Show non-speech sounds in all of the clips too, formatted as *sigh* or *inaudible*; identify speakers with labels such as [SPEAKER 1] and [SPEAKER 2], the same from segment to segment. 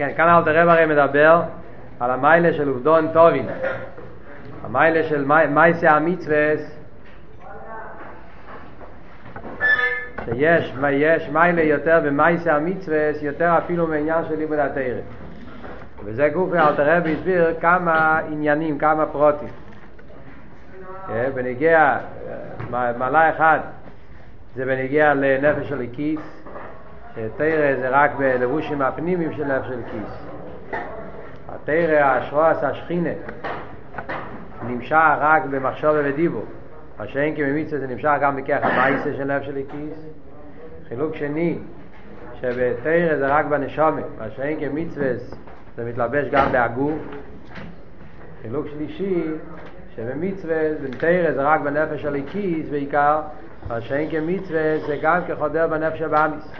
[SPEAKER 1] כן, כאן אלתר רב הרי מדבר על המיילה של עובדון טובין. המיילה של מייסה המצווס, שיש יש מיילה יותר במייסה המצווס, יותר אפילו מעניין של לימוד התרא. וזה גוף אלתר רב הסביר כמה עניינים, כמה פרוטים. כן, בנגיע, מעלה אחד זה בנגיע לנפש של הכיס, תרא זה רק בלבושים הפנימיים של נפש של כיס. התרא, האשרועס, השכינה, נמשך רק במחשוב ודיבור. מה שאין כממיצה זה נמשך גם בכך המייסה של נפש של הכיס. חילוק שני, שבתרא זה רק בנשומת, מה שאין כמצווה זה מתלבש גם בהגוף. חילוק שלישי, שבמצווה, בתרא זה רק בנפש של הכיס בעיקר, מה שאין כמצווה זה גם כחודר בנפש הבאמיס.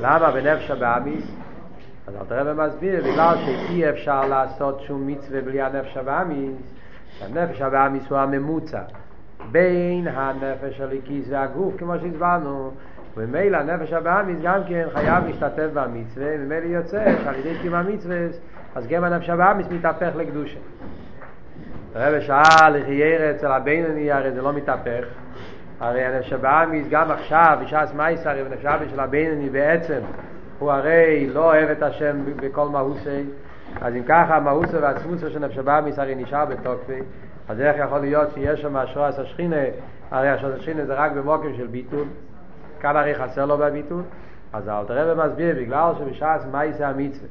[SPEAKER 1] למה בנפש הבאמיס? אז אל תראה ומסביר, בגלל שאי אפשר לעשות שום מצווה בלי הנפש הבאמיס, הנפש הבאמיס הוא הממוצע בין הנפש הליקיס והגוף, כמו שהסברנו, וממילא הנפש הבאמיס גם כן חייב להשתתף במצווה, וממילא יוצא שעל ידי קיום המצווה, אז גם הנפש הבאמיס מתהפך לקדושה. הרב שאל, איך ירא אצל הבינוני, הרי זה לא מתהפך. הרי הנפש הבאמיס גם עכשיו, בשעת מייסר, הנפש הבאמיס של הבינוני בעצם, הוא הרי לא אוהב את השם בכל מהוסי, אז אם ככה המהוסי והצמוסי של נפש הבאמיס הרי נשאר בתוקפי, אז איך יכול להיות שיש שם אשרועס השכינה, הרי אשרועס השכינה זה רק במוקם של ביטול, כאן הרי חסר לו בביטול, אז אלתר רבי מסביר, בגלל שבשעת מייסר המצווה,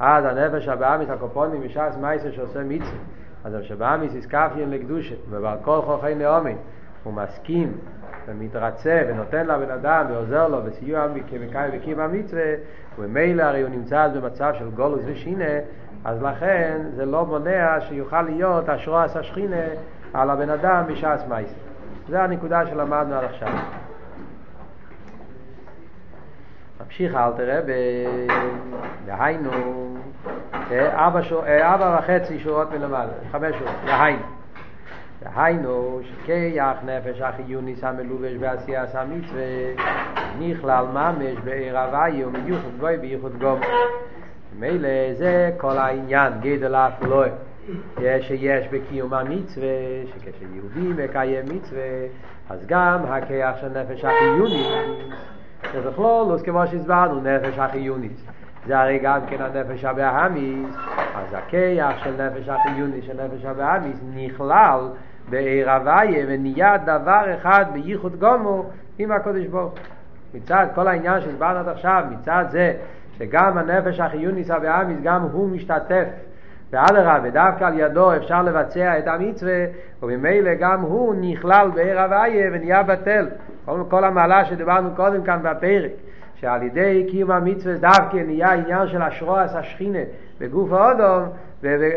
[SPEAKER 1] אז הנפש הבאמיס הקופונים בשעת מייסר שעושה מצווה, אז הנפש הבאמיס יזכפיין לקדושה, ובעל כל חוכי נאומים, הוא מסכים ומתרצה ונותן לבן אדם ועוזר לו בסיוע כמקיים וקים המצווה וממילא הרי הוא נמצא אז במצב של גולוס ושינה אז לכן זה לא מונע שיוכל להיות השרועס השכינה על הבן אדם בשעס מייס. זה הנקודה שלמדנו עד עכשיו. ממשיך אל תראה דהיינו ארבע, שור, ארבע וחצי שורות מלמעלה חמש שורות דהיינו דהיינו שכיח נפש החיוניס המלובש בעשיית המצווה נכלל ממש בעיר הוואי ומיוחד בוי וייחוד גום. מילא זה כל העניין גדל אף לא. יש שיש בקיום המצווה שכשיהודי מקיים מצווה אז גם הכיח של נפש החיוניס זה בכלולוס כמו שהסברנו נפש החיוניס זה הרי גם כן הנפש הבאמיס אז הכיח של נפש החיוניס של נפש הבאמיס נכלל בעיר הוויה ונהיה דבר אחד בייחוד גומו עם הקודש ברוך מצד כל העניין שהסברנו עד עכשיו מצד זה שגם הנפש החיוניס הבאמיס גם הוא משתתף. ואדרבה ודווקא על ידו אפשר לבצע את המצווה וממילא גם הוא נכלל בעיר הוויה ונהיה בטל. כל המעלה שדיברנו קודם כאן בפרק שעל ידי קיום המצווה דווקא נהיה עניין של אשרועס השכינה בגוף האודום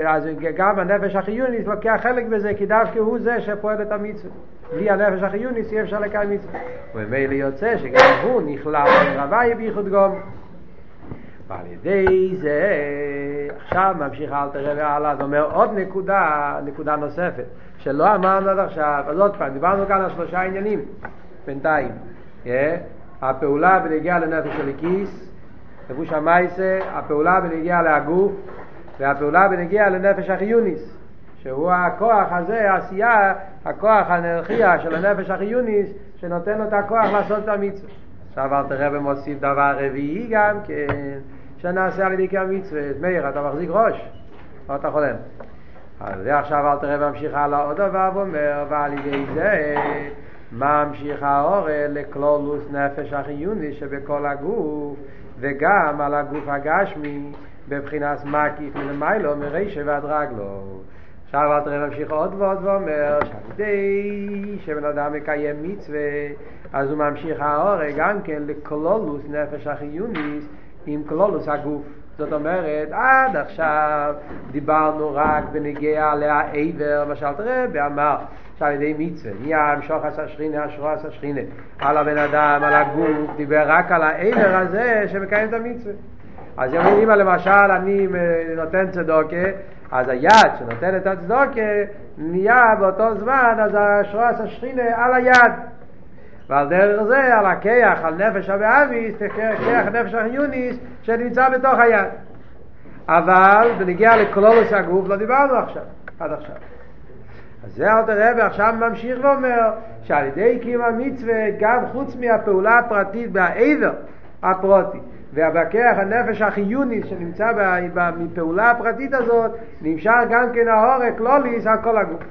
[SPEAKER 1] אז גם הנפש החיוניס לוקח חלק בזה כי דווקא הוא זה שפועל את המצווה. בלי הנפש החיוניס אי אפשר לקיים מצווה. וממילא יוצא שגם הוא נכלל רבי בייחוד גום. ועל ידי זה עכשיו ממשיך אל תראה והלאה זה אומר עוד נקודה נקודה נוספת שלא אמרנו עד עכשיו. אז עוד פעם דיברנו כאן על שלושה עניינים בינתיים yeah. הפעולה בנגיעה לנפש של הכיס לבוש המייסה הפעולה בנגיעה להגוף והפעולה בנגיע לנפש החיוניס שהוא הכוח הזה, העשייה, הכוח הנרחיע של הנפש החיוניס שנותן לו את הכוח לעשות את המצווה. עכשיו אל תראה ומוסיף דבר רביעי גם כן, שנעשה על ידי כמצווה. מאיר, אתה מחזיק ראש? או אתה חולם? אז זה עכשיו אל תראה וממשיך הלאה עוד דבר ואומר, ועל ידי זה ממשיך האורל לכלולוס נפש החיוניס שבכל הגוף וגם על הגוף הגשמי בבחינת מקיף מלמיילו מרישה ועד רגלו. עכשיו אל תראה ממשיך עוד ועוד ואומר שעל ידי שבן אדם מקיים מצווה אז הוא ממשיך ההורג גם כן לקלולוס נפש החיוניס עם קלולוס הגוף זאת אומרת עד עכשיו דיברנו רק בנגיע לעבר מה שאל תראה באמר שעל ידי מצווה נהיה המשוך עשה שכינה השרוע עשה שכינה על הבן אדם על הגוף דיבר רק על העבר הזה שמקיים את המצווה אז אם למשל אני נותן צדוקה, אז היד שנותן את הצדוקה נהיה באותו זמן, אז השרועס השכינה על היד. ועל דרך זה, על הכיח, על נפש הבאביס, כיח נפש החיוניס שנמצא בתוך היד. אבל בנגיע לקלולוס הגוף לא דיברנו עכשיו, עד עכשיו. אז זה אל תראה ועכשיו ממשיך ואומר שעל ידי קיום המצווה גם חוץ מהפעולה הפרטית בעבר הפרוטי והבקח הנפש החיוני שנמצא בפעולה הפרטית הזאת נמשך גם כן העורק לוליס על כל הגוף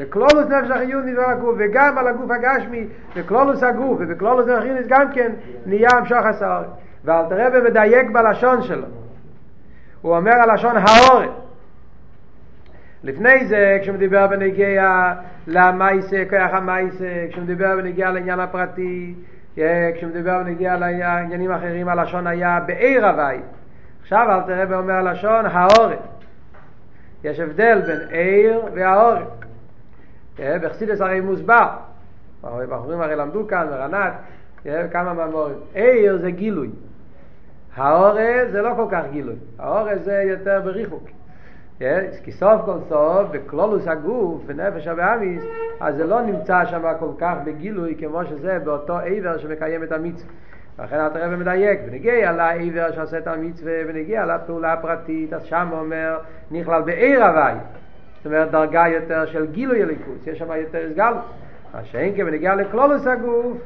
[SPEAKER 1] לקלולוס נפש החיוני ועל הגוף וגם על הגוף הגשמי בקלולוס הגוף ובקלולוס נפש החיוני גם כן נהיה המשוך הסעורת ואל תראה ומדייק בלשון שלו הוא אומר הלשון העורק לפני זה, כשמדבר בנגיע למייסה, כוח המייסה, כשמדבר בנגיע לעניין הפרטי, כשמדבר בנגיע לעניינים אחרים, הלשון היה בעיר הווי. עכשיו אל תראה ואומר הלשון העורק. יש הבדל בין עיר והעורק. בחסידס הרי מוסבר. בחורים הרי למדו כאן, ברנת, כמה מאמורים. עיר זה גילוי. העורק זה לא כל כך גילוי. העורק זה יותר בריחוק. כי סוף כל סוף, בקלולוס הגוף, בנפש הבאמיס, אז זה לא נמצא שם כל כך בגילוי כמו שזה באותו עבר שמקיים את המצווה. לכן אתה רב מדייק, ונגיע לעבר שעושה את המצווה, ונגיע לפעולה הפרטית, אז שם אומר, נכלל בעיר הוואי. זאת אומרת, דרגה יותר של גילוי הליכוס, יש שם יותר הסגלות. מה שאין כן, ונגיע לקלולוס הגוף,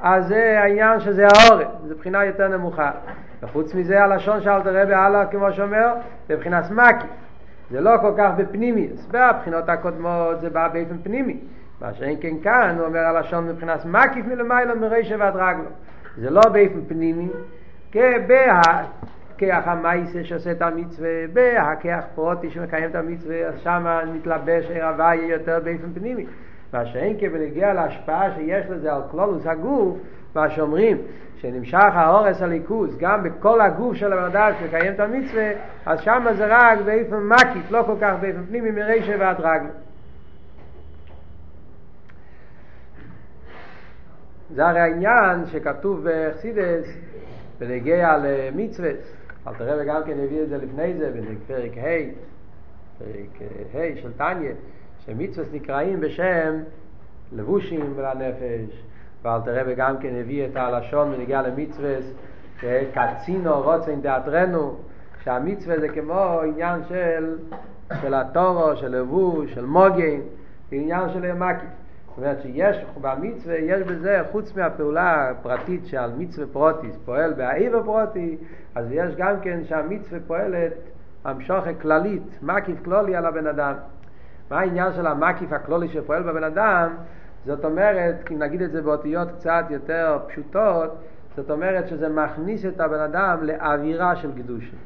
[SPEAKER 1] אז זה העניין שזה העורף, זו בחינה יותר נמוכה. וחוץ מזה, הלשון שאלת רבי הלאה, כמו שאומר, זה מבחינת מקיף. זה לא כל כך בפנימיוס, בבחינות הקודמות זה בא באופן פנימי. מה שאין כן כאן, הוא אומר הלשון מבחינת מקיף מלמעלה מרישה ועד רגלו. זה לא באופן פנימי, כהכח המייסה שעושה את המצווה, בהכח פרוטי שמקיים את המצווה, אז שם מתלבש עיר יותר באופן פנימי. מה שאין כן בנגיע להשפעה שיש לזה על כלולוס הגוף, מה שאומרים, שנמשך האורס הליכוז גם בכל הגוף של הבן אדם שמקיים את המצווה, אז שם זה רק באופן מקיף, לא כל כך באופן פנימי מרישה ועד רגל. זה הרי העניין שכתוב בחסידס בנגיע למצווה, אל תראה וגם כן הביא את זה לפני זה בפרק ה', פרק ה' של טניה, שמצווה נקראים בשם לבושים ולנפש, ואל תראה וגם כן הביא את הלשון ונגיע למצווה קצינו רוצן דעתרנו שהמצווה זה כמו עניין של, של התורו, של לבוש, של מוגן, עניין של מקיף. זאת אומרת שיש במצווה, יש בזה, חוץ מהפעולה הפרטית שעל מצווה פרוטיס פועל באיבר פרוטי, אז יש גם כן שהמצווה פועלת המשוכת כללית, מקיף כלולי על הבן אדם. מה העניין של המקיף הכלולי שפועל בבן אדם? זאת אומרת, אם נגיד את זה באותיות קצת יותר פשוטות, זאת אומרת שזה מכניס את הבן אדם לאווירה של קדושה.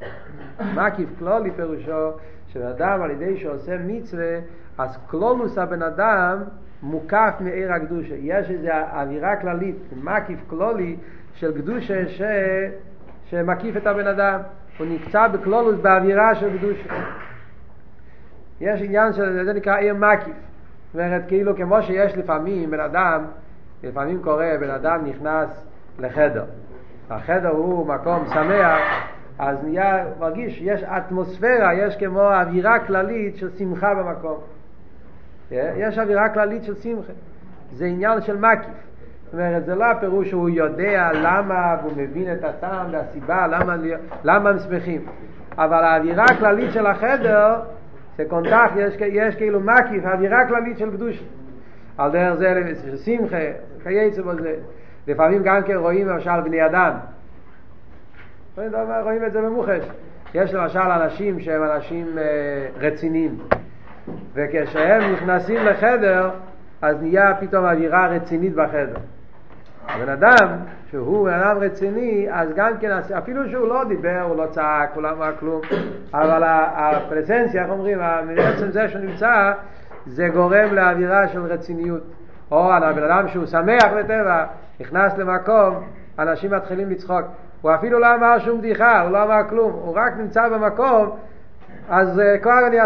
[SPEAKER 1] מקיף כלולי פירושו שבן אדם על ידי שעושה מצווה, אז כלולוס הבן אדם מוקף מעיר הקדושה. יש איזו אווירה כללית, מקיף כלולי של קדושה ש... שמקיף את הבן אדם. הוא נקצע בכלולוס באווירה של קדושה. יש עניין של זה נקרא עיר מקיף. זאת אומרת, כאילו כמו שיש לפעמים בן אדם, לפעמים קורה, בן אדם נכנס לחדר. החדר הוא מקום שמח, אז נהיה, מרגיש, יש אטמוספירה, יש כמו אווירה כללית של שמחה במקום. יש אווירה כללית של שמחה. זה עניין של מקיף. זאת אומרת, זה לא הפירוש שהוא יודע למה, והוא מבין את הטעם והסיבה, למה, למה הם שמחים. אבל האווירה הכללית של החדר זה קונטח, יש, יש כאילו מקיף, אווירה כללית של קדושה. על דרך זה שמחה, חייצה בזה. לפעמים גם כן רואים למשל בני אדם. רואים את זה במוחש. יש למשל אנשים שהם אנשים אה, רציניים, וכשהם נכנסים לחדר, אז נהיה פתאום אווירה רצינית בחדר. הבן אדם, שהוא בן אדם רציני, אז גם כן, אפילו שהוא לא דיבר, הוא לא צעק, הוא לא אמר כלום, אבל הפרסנסיה, איך אומרים, בעצם זה שהוא נמצא, זה גורם לאווירה של רציניות. או על הבן אדם שהוא שמח בטבע, נכנס למקום, אנשים מתחילים לצחוק. הוא אפילו לא אמר שום בדיחה, הוא לא אמר כלום, הוא רק נמצא במקום, אז uh, כבר. אני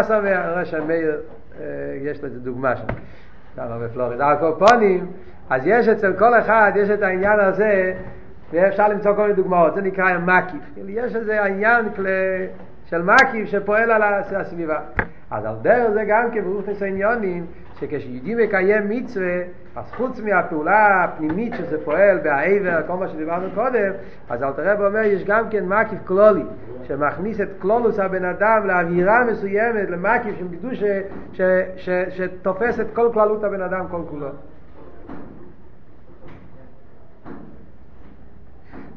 [SPEAKER 1] רואה שמאיר, uh, יש לזה דוגמה שם, שם בפלורידה. על קופונים, אז יש אצל כל אחד, יש את העניין הזה, ואפשר למצוא כל מיני דוגמאות, זה נקרא מקיף. יש איזה עניין של מקיף שפועל על הסביבה. אז על דרך זה גם כן ברוכניס העניונים, שכשיהודי מקיים מצווה, אז חוץ מהפעולה הפנימית שזה פועל בעבר, כל מה שדיברנו קודם, אז אל תראה ואומר, יש גם כן מקיף כלולי, שמכניס את כלולוס הבן אדם לאווירה מסוימת, למקיף של קדושה, שתופס את כל כללות הבן אדם כל כולו.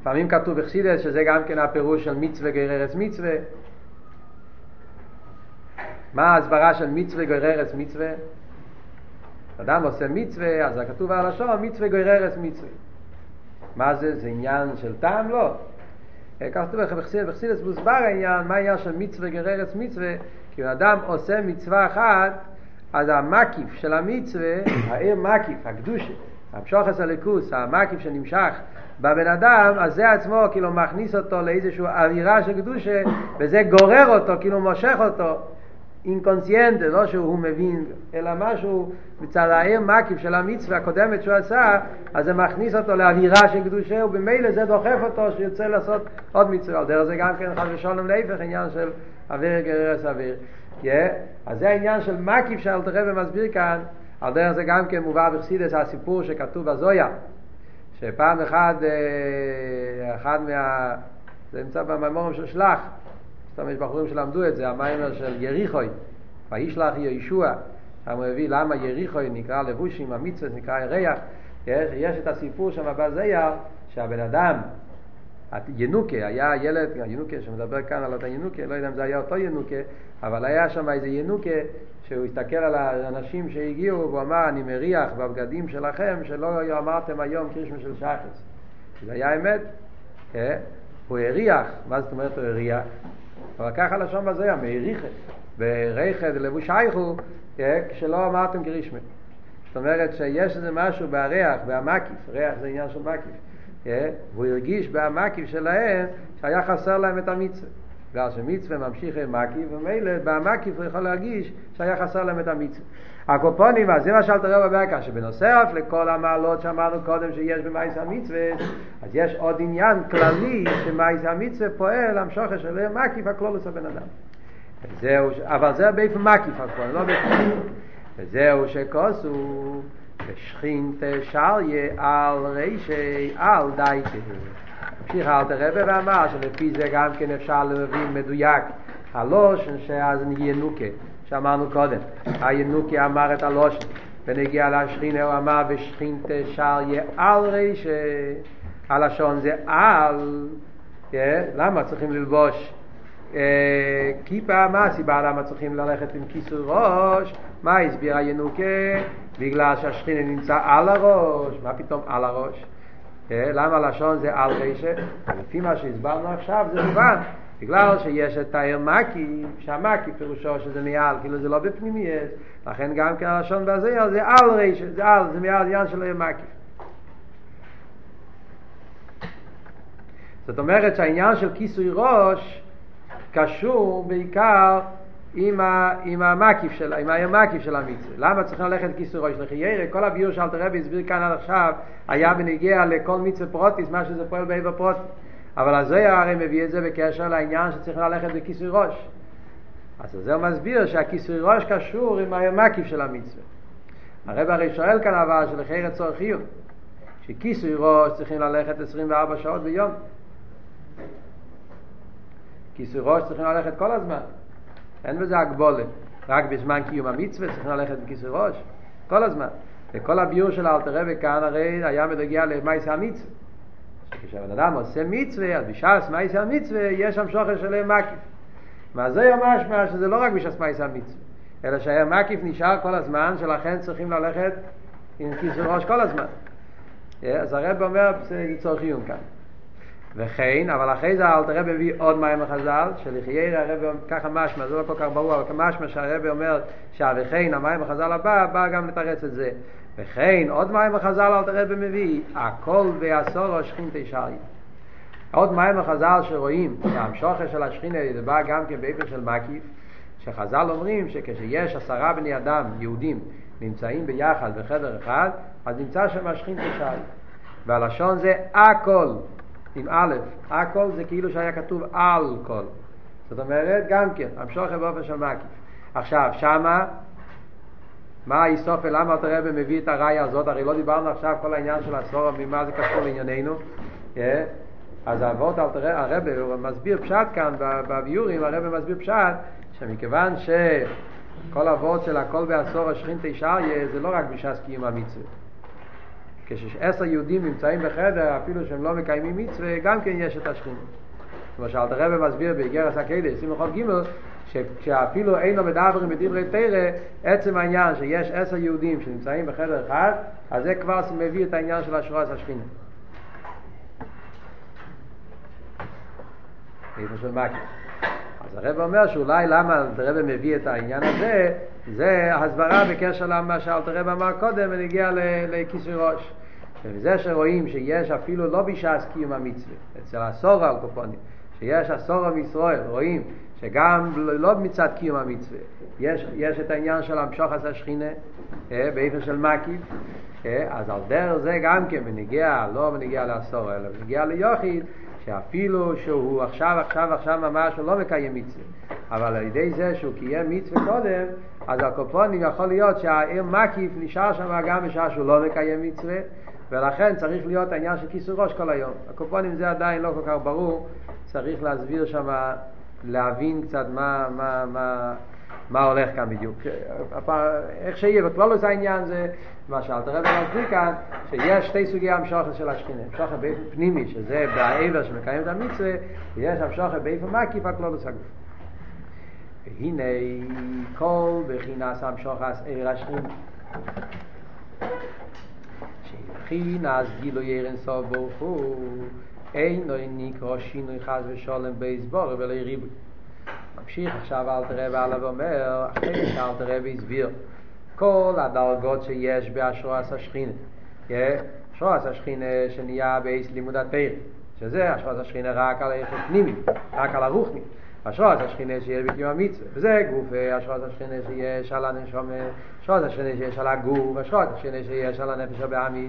[SPEAKER 1] לפעמים כתוב בחסידס שזה גם כן הפירוש של מצווה גררס מצווה. מה ההסברה של מצווה גררס מצווה? אדם עושה מצווה, אז כתוב על השור מצווה גררס מצווה. מה זה? זה עניין של טעם? לא. כך כתוב בחסידס מוסבר העניין, מה העניין של מצווה גררס מצווה? כי אדם עושה מצווה אחת, אז המקיף של המצווה, *coughs* העיר מקיף, הקדושה, המשוחס הליכוס, המקיף שנמשך בבן אדם, אז זה עצמו כאילו מכניס אותו לאיזושהי אווירה של קדושה, וזה גורר אותו, כאילו מושך אותו, אינקונסיינטה, לא שהוא מבין, אלא משהו מצד העיר מקיף של המצווה הקודמת שהוא עשה, אז זה מכניס אותו לאווירה של קדושה, ובמילא זה דוחף אותו שיוצא לעשות עוד מצווה. על דרך זה גם כן חס ושלום להפך, עניין של אוויר גררס אוויר. Yeah, אז זה העניין של מקיף שאלתר רבי מסביר כאן, על דרך זה גם כן מובא בחסידס הסיפור שכתוב בזויה. שפעם אחד, אה, אחד מה... זה נמצא בממורים של שלח, סתם יש בחורים שלמדו את זה, המיימר של יריחוי, וישלח ישוע, שם הוא הביא למה יריחוי נקרא לבושים, המצווה נקרא ירח, יש, יש את הסיפור שם בזייר, שהבן אדם, ינוקה, היה ילד, ינוקה שמדבר כאן על אותו ינוקה, לא יודע אם זה היה אותו ינוקה, אבל היה שם איזה ינוקה שהוא הסתכל על האנשים שהגיעו והוא אמר אני מריח בבגדים שלכם שלא אמרתם היום קרישמה של שחס זה היה אמת אה? הוא הריח, מה זאת אומרת הוא הריח? אבל ככה לשון בזה, מהריחת בריחת לבוש אייכו אה? כשלא אמרתם קרישמה זאת אומרת שיש איזה משהו בריח, במקיף, ריח זה עניין של מקיף אה? והוא הרגיש במקיף שלהם שהיה חסר להם את המצווה בגלל שמצווה ממשיך עם מקיף, ומילא במקיף הוא יכול להרגיש שהיה חסר להם את המצווה. הקופונים, אז זה מה שאלת רב ברקה, שבנוסף לכל המעלות שאמרנו קודם שיש במאיס המצווה, אז יש עוד עניין כללי שמאיס המצווה פועל המשוכר של מקיף הכלולוס הבן אדם. וזהו, אבל זה באיפה מקיף הכל, לא באיפה וזהו שכוסו ושכינתה שליה על רישי על דייטה. המשיך אלתר רבי ואמר שלפי זה גם כן אפשר להבין מדויק הלושן שאז ינוקה שאמרנו קודם הינוקה אמר את הלושן ונגיע לשכינה הוא אמר ושכין תשר יעל רישה הלשון זה על למה צריכים ללבוש כיפה, מה הסיבה למה צריכים ללכת עם כיסוי ראש? מה הסביר הינוקה? בגלל שהשכינה נמצא על הראש, מה פתאום על הראש? למה לשון זה על רישה? לפי מה שהסברנו עכשיו זה מובן בגלל שיש את העיר מקי, שהמקי פירושו שזה מעל, כאילו זה לא בפנימייס, לכן גם כן הלשון בזה זה על רישה, זה על, זה מעל עניין של העיר מקי. זאת אומרת שהעניין של כיסוי ראש קשור בעיקר עם, ה, עם המקיף של, עם המקיף של המצווה. למה צריכים ללכת כיסוי ראש לחיירה? כל הביור שאלתר רבי הסביר כאן עד עכשיו היה בנגיע לכל מצווה פרוטיס, מה שזה פועל בעבר פרוטיס. אבל הזויר הרי מביא את זה בקשר לעניין שצריך ללכת בכיסוי ראש. אז זה מסביר שהכיסוי ראש קשור עם המקיף של המצווה. הרב הרי שואל כאן אבל שלחיירה צורך עיון, שכיסוי ראש צריכים ללכת 24 שעות ביום. כיסוי ראש צריכים ללכת כל הזמן. אין בזה הגבולת. רק בזמן קיום המצווה צריכים ללכת בכיסוי ראש. כל הזמן. וכל הביור של אלתר רבי כאן הרי היה מדגיע למייס המצווה. כשבן אדם עושה מצווה, אז בש"ס מייס המצווה יש שם שוכר של מקיף. מה זה משמע שזה לא רק בש"ס מייס המצווה, אלא שהעיר מקיף נשאר כל הזמן, שלכן צריכים ללכת עם כיסוי ראש כל הזמן. אז הרב אומר, זה צורך עיון כאן. וכן, אבל אחרי זה אלתר רבי מביא עוד מים החז"ל, שלחייר הרבי, ככה משמע, זה לא כל כך ברור, אבל כמשמע שהרבי אומר שהווכן, המים החז"ל הבא, בא גם לתרץ את זה. וכן, עוד מים החז"ל אלתר רבי מביא, הכל בעשור שכינתי שרי. עוד מים החז"ל שרואים שהמשוכר של השכינה זה בא גם כן באיפן של מקיף, שחז"ל אומרים שכשיש עשרה בני אדם, יהודים, נמצאים ביחד בחדר אחד, אז נמצא שם השכינתי שרי. והלשון זה הכל, עם א', הכל זה כאילו שהיה כתוב על כל. זאת אומרת, גם כן, המשוכר באופן של מקיף. עכשיו, שמה, מה האיסופל, למה אתה רבי מביא את הראיה הזאת? הרי לא דיברנו עכשיו כל העניין של הסורה, ממה זה קשור לענייננו. אה? אז אבות הרבי מסביר פשט כאן, בביורים הרבי מסביר פשט, שמכיוון שכל אבות של הכל בעשור השכין תשעיה זה לא רק בש"ס קיום המצווה. כשעשר יהודים נמצאים בחדר, אפילו שהם לא מקיימים מצווה, גם כן יש את השכינה. כמו שאלתר רבי מסביר באיגרס הקדש, סימן חוב ג' שאפילו אינו מדברים בדברי תרא, עצם העניין שיש עשר יהודים שנמצאים בחדר אחד, אז זה כבר מביא את העניין של השרוס השכינה. מקי. אז הרב אומר שאולי למה הרב מביא את העניין הזה, זה הסברה בקשר למה שאלתר רב אמר קודם ונגיע לכיסוי ראש. וזה שרואים שיש אפילו לא בש"ס קיום המצווה, אצל הסורה על קופונים, שיש הסורה מישראל, רואים שגם לא מצד קיום המצווה, יש, יש את העניין של המשוך עשה שכינה, אה, באיפה של מקיף, אה, אז על דרך זה גם כן בנגיע, לא בנגיע לעשור, אלא בנגיע ליוחיד, שאפילו שהוא עכשיו, עכשיו, עכשיו ממש הוא לא מקיים מצווה, אבל על ידי זה שהוא קיים מצווה קודם, אז הקופונים יכול להיות שהעיר מקיף נשאר שם גם בשעה שהוא לא מקיים מצווה, ולכן צריך להיות העניין של כיסוי ראש כל היום. הקופונים זה עדיין לא כל כך ברור, צריך להסביר שם, להבין קצת מה, מה, מה, מה הולך כאן בדיוק. איך שיהיה, בכלולוס העניין זה, מה שאלתר רבי מסביר כאן, שיש שתי סוגי המשוכת של השכינה. המשוכת באיפה פנימי, שזה בעבר שמקיים את המצווה, ויש המשוכת באיפה מקיף הכלולוס הגוף. והנה כל בחינס המשוכת עיר השכינה. מבחינת גילוי ערן סוף ברוך הוא אינו נקרא שינוי חס ושולם בייסבור ולא ריבוי. ממשיך עכשיו אל תראה ועלה ואומר אחרי שאל תראה והסביר כל הדרגות שיש באשרועס השכינה אשרועס השכינה שנהיה בייס לימוד התיר שזה אשרועס השכינה רק על היחד פנימי רק על הרוחני אשרות השכינה שיש בקיום המצווה, וזה גוף אשרות השכינה שיש על הנשום, אשרות השכינה שיש על הגוף, אשרות השכינה שיש על הנפש הבאמי,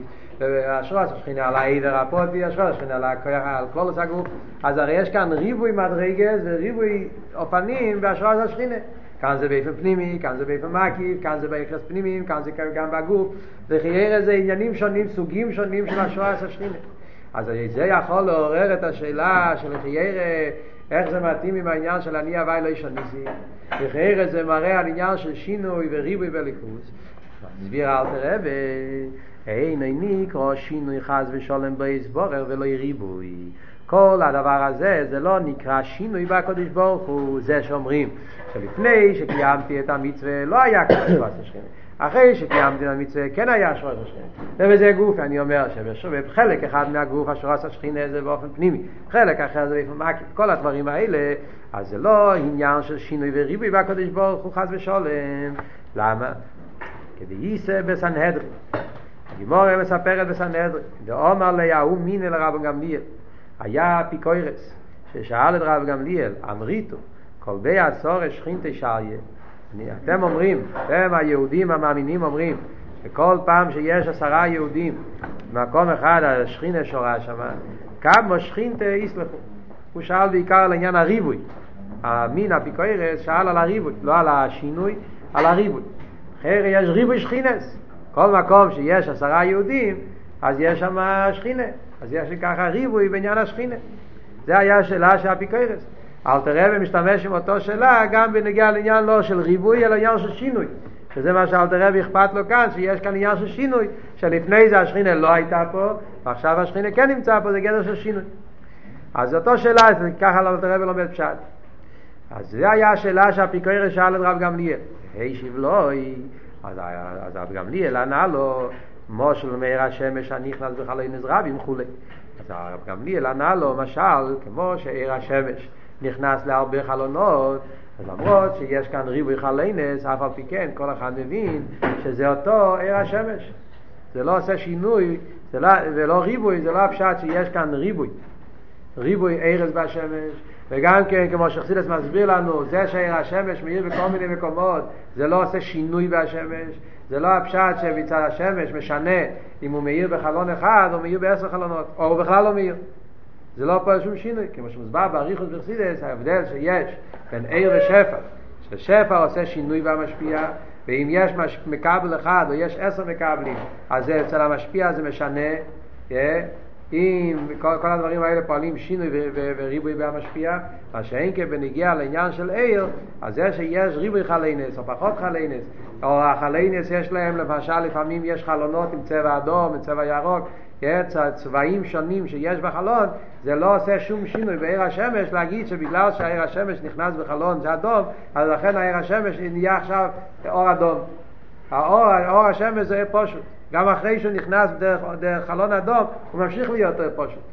[SPEAKER 1] אשרות השכינה על העדר הפוטי, אשרות השכינה על הכוח, על כלולוס הגוף, אז הרי יש כאן ריבוי מדרגס וריבוי אופנים באשרות השכינה. כאן זה באופן פנימי, כאן זה באופן מקיף, כאן זה ביחס פנימיים, כאן זה גם בגוף, וחייר זה עניינים שונים, סוגים שונים של אשרות השכינה. אז זה יכול לעורר את השאלה של חייר איך זה מתאים עם העניין של אני הווי לא ישון ניסי וכאיר זה מראה על עניין של שינוי וריבוי וליכוז. מסביר אל תראה ואין איני קרוא שינוי חז ושולם בייס בורר ולא ריבוי. כל הדבר הזה זה לא נקרא שינוי בקודש ברוך הוא זה שאומרים שלפני שקיימתי את המצווה לא היה כזה שבעת השכנה אחרי שקיימתי את המצווה כן היה שורש השכינה. ובזה גוף אני אומר שבחלק אחד מהגוף השורש השכינה זה באופן פנימי, חלק אחר זה באופן מקיף, כל הדברים האלה, אז זה לא עניין של שינוי וריבוי בקדוש ברוך הוא חס ושולם. למה? כדי יישא בסנהדרין. גימורה מספרת בסנהדרין, ואומר ליהו מין אל רב גמליאל, היה פיקוירס, ששאל את רב גמליאל, אמריתו, כל בי עשור שכינתי שעיה, אתם אומרים, אתם היהודים המאמינים אומרים, שכל פעם שיש עשרה יהודים במקום אחד השכינה שורה שם, כמה שכינתה יסלחו. הוא שאל בעיקר על עניין הריבוי. המין אפיקוירס שאל על הריבוי, לא על השינוי, על הריבוי. אחרי יש ריבוי שכינס. כל מקום שיש עשרה יהודים, אז יש שם שכינה. אז יש ככה ריבוי בעניין השכינה. זה היה השאלה של אפיקוירס. אלתר רבי משתמש עם אותו שאלה גם בנגיע לעניין לא של ריבוי אלא עניין של שינוי. שזה מה שאלתר רבי אכפת לו כאן שיש כאן עניין של שינוי שלפני זה השכינה לא הייתה פה ועכשיו השכינה כן נמצא פה זה גדר של שינוי. אז אותו שאלה ככה אלתר רבי לומד פשט. אז זה היה השאלה שהפיקורי שאל את רב גמליאל. היי שבלוי אז, אז רב גמליאל ענה לו מושל מאיר השמש הנכנס בחלוי נזרבים וכולי אז הרב גמליאל ענה לו משל כמו שעיר השמש נכנס להרבה חלונות, אז למרות שיש כאן ריבוי חלינס, אף על פי כן כל אחד מבין שזה אותו עיר השמש. זה לא עושה שינוי, זה לא, ולא ריבוי, זה לא הפשט שיש כאן ריבוי. ריבוי ערס בשמש, וגם כן, כמו שחסידס מסביר לנו, זה שעיר השמש מאיר בכל מיני מקומות, זה לא עושה שינוי בשמש, זה לא הפשט שמצד השמש משנה אם הוא מאיר בחלון אחד או מאיר בעשר חלונות, או הוא בכלל לא מאיר. זה לא פה שום שינוי, כמו שמוסבר באריכוס וחסידס, ההבדל שיש בין עיר ושפע, ששפע עושה שינוי במשפיע, ואם יש מש... מקבל אחד או יש עשר מקבלים, אז זה אצל המשפיע זה משנה, yeah, אם כל, כל הדברים האלה פועלים שינוי וריבוי במשפיע, מה שאין כן בנגיע לעניין של עיר, אז זה שיש ריבוי חלינס או פחות חלינס, או החלינס יש להם למשל לפעמים יש חלונות עם צבע אדום, עם צבע ירוק, צבעים שונים שיש בחלון, זה לא עושה שום שינוי בעיר השמש להגיד שבגלל שהעיר השמש נכנס בחלון זה אדום, אז לכן העיר השמש נהיה עכשיו אור אדום. האור, האור השמש זה פשוט. גם אחרי שהוא נכנס דרך, דרך חלון אדום, הוא ממשיך להיות פשוט.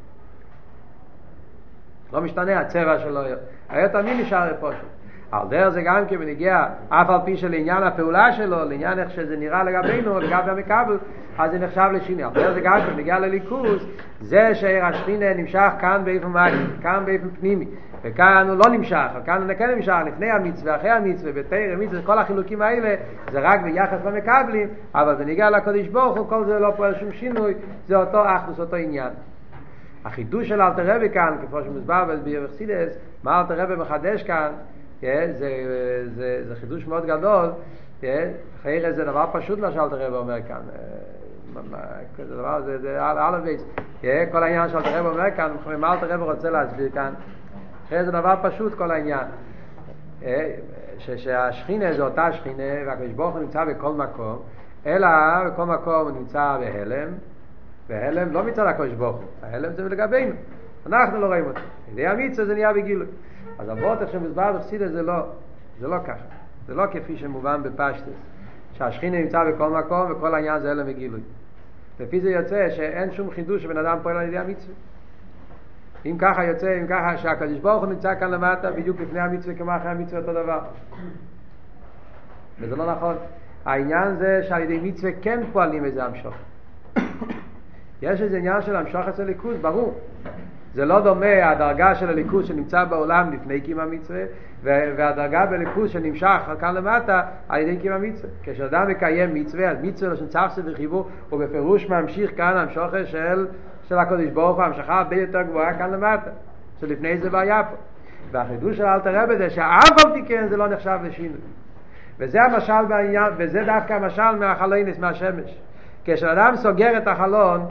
[SPEAKER 1] לא משתנה הצבע שלו, היה תמיד נשאר פשוט. על דרך זה גם כן בנגיע, אף על פי שלעניין הפעולה שלו, לעניין איך שזה נראה לגבינו, *coughs* לגבי המקבל, אז זה נחשב לשינוי. על דרך זה גם כן בנגיע לליכוז, זה שעיר השכינה נמשך כאן באיפה מים, כאן באיפה פנימי. וכאן הוא לא נמשך, כאן הוא כן נמשך לפני המצווה, אחרי המצווה, בתרא מצווה, כל החילוקים האלה זה רק ביחס למקבלים, אבל בנגיע לקדוש ברוך הוא כל זה לא פועל שום שינוי, זה אותו אחדוס, אותו עניין. החידוש של אלתר רבי כאן, כפי שמוסבר בביר וחסידס, מה אלתר רבי מחדש כאן, כן? זה, זה, זה חידוש מאוד גדול, כן? חיירה זה דבר פשוט מה שאלתר רבי אומר כאן. זה דבר, זה, זה על הבייס. כן? כל העניין שאלתר רבי אומר כאן, מה אלתר רבי רוצה להסביר כאן? זה דבר פשוט כל העניין. שהשכינה זה אותה שכינה, והקדוש ברוך הוא נמצא בכל מקום, אלא בכל מקום הוא נמצא בהלם, והלם לא מצד הקדוש ברוך הוא, ההלם זה לגבינו, אנחנו לא רואים אותו. ידי המצווה זה נהיה בגילוי. אז אבות איך שמוסבר בחסידס זה לא, זה לא ככה. זה לא כפי שמובן בפשטס, שהשכינה נמצא בכל מקום וכל העניין זה הלם וגילוי. לפי זה יוצא שאין שום חידוש שבן אדם פועל על ידי המצווה. אם ככה יוצא, אם ככה שהקדוש ברוך הוא נמצא כאן למטה בדיוק לפני המצווה כמו אחרי המצווה אותו דבר. וזה לא נכון. העניין זה שעל ידי מצווה כן פועלים איזה המשוך. יש איזה עניין של המשוך אצל ליכוז, ברור. זה לא דומה הדרגה של הליכוז שנמצא בעולם לפני קיום המצווה והדרגה בליכוז שנמשך כאן למטה על ידי קיום המצווה. כשאדם מקיים מצווה, אז מצווה לשון צפסה וחיבור הוא בפירוש ממשיך כאן המשוכה של, של הקדוש ברוך הוא, המשכה הרבה יותר גבוהה כאן למטה, שלפני זה לא היה פה. והחידוש של אלתר רבי זה שאף על פי כן זה לא נחשב לשינוי. וזה המשל בעניין, וזה דווקא המשל מהחלונס, מהשמש. כשאדם סוגר את החלון,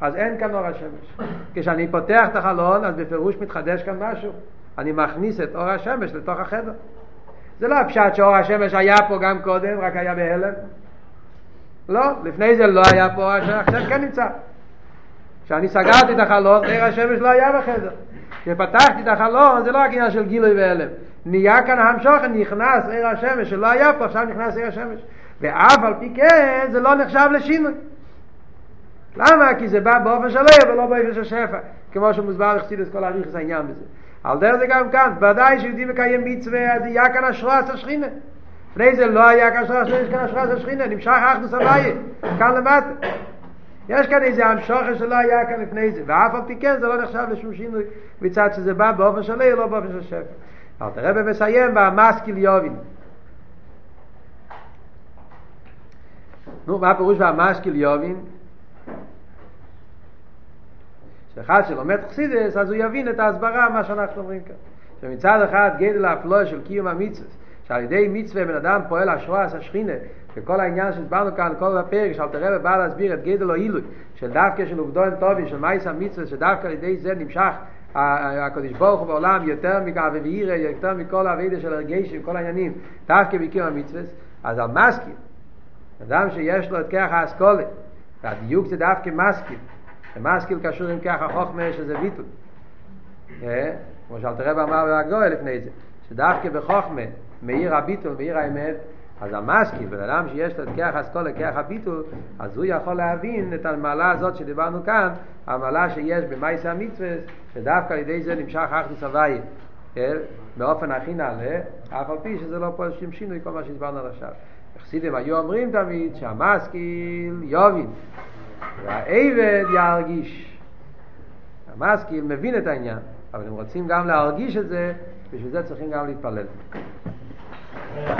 [SPEAKER 1] אז אין כאן אור השמש. כשאני פותח את החלון, אז בפירוש מתחדש כאן משהו. אני מכניס את אור השמש לתוך החדר. זה לא הפשט שאור השמש היה פה גם קודם, רק היה בהלם. לא, לפני זה לא היה פה אור השמש, עכשיו כן נמצא. כשאני סגרתי את החלון, אור השמש לא היה בחדר. כשפתחתי את החלון, זה לא רק עניין של גילוי והלם. נהיה כאן המשוך, נכנס עיר השמש שלא היה פה, עכשיו נכנס עיר השמש. ואף על פי כן, זה לא נחשב לשינוי. למה? כי זה בא באופן של עיר ולא באופן של שפע. כמו שמוסבר לחסידס כל הריכס העניין בזה. על דרך זה גם כאן, ודאי שיהודי מקיים מצווה, אז יהיה כאן אשרועס השכינה. לפני זה לא היה כאן אשרועס, יש כאן אשרועס השכינה, נמשך אחדוס הוויה, כאן למטה. יש כאן איזה המשוכה שלא היה כאן לפני זה, ואף על פי כן זה לא נחשב לשום שינוי מצד שזה בא באופן של עיר, לא באופן של שפע. אל תראה ומסיים במסקיל יובין. נו, מה הפירוש והמשקיל יובין? שאחד שלומד חסידס, אז הוא יבין את ההסברה, מה שאנחנו אומרים כאן. שמצד אחד גדל האפלואה של קיום המצווה, שעל ידי מצווה בן אדם פועל השרועס השכינה, וכל העניין שהסברנו כאן, כל הפרק, שאל תראה ובא להסביר את גדל או עילוי, של דווקא של עובדון טובי, של מייס המצווה, שדווקא על ידי זה נמשך הקדוש ברוך הוא בעולם יותר מכאב ואירה, יותר מכל הווידה של הרגשים, כל העניינים, דווקא בקיום המצווה, אז על מסכים, אדם שיש לו את כרך האסכולה, והדיוק זה דווקא מסכים, ומסקיל קשור עם ככה חוכמה שזה ביטול. כמו שאלתר רב אמר בגוי לפני זה, שדווקא בחוכמה מאיר הביטול, מאיר האמת, אז המשכיל, בן אדם שיש לו את כרך אסכולה, כרך הביטול, אז הוא יכול להבין את המעלה הזאת שדיברנו כאן, המעלה שיש במייס המצווה, שדווקא על ידי זה נמשך אחדוס הוויה, באופן הכי נעלה, אף על פי שזה לא פה שום שינוי כל מה שהסברנו עד עכשיו. חסידים היו אומרים תמיד שהמשכיל יובין, והעבד ירגיש. המשכיל מבין את העניין, אבל הם רוצים גם להרגיש את זה, בשביל זה צריכים גם להתפלל.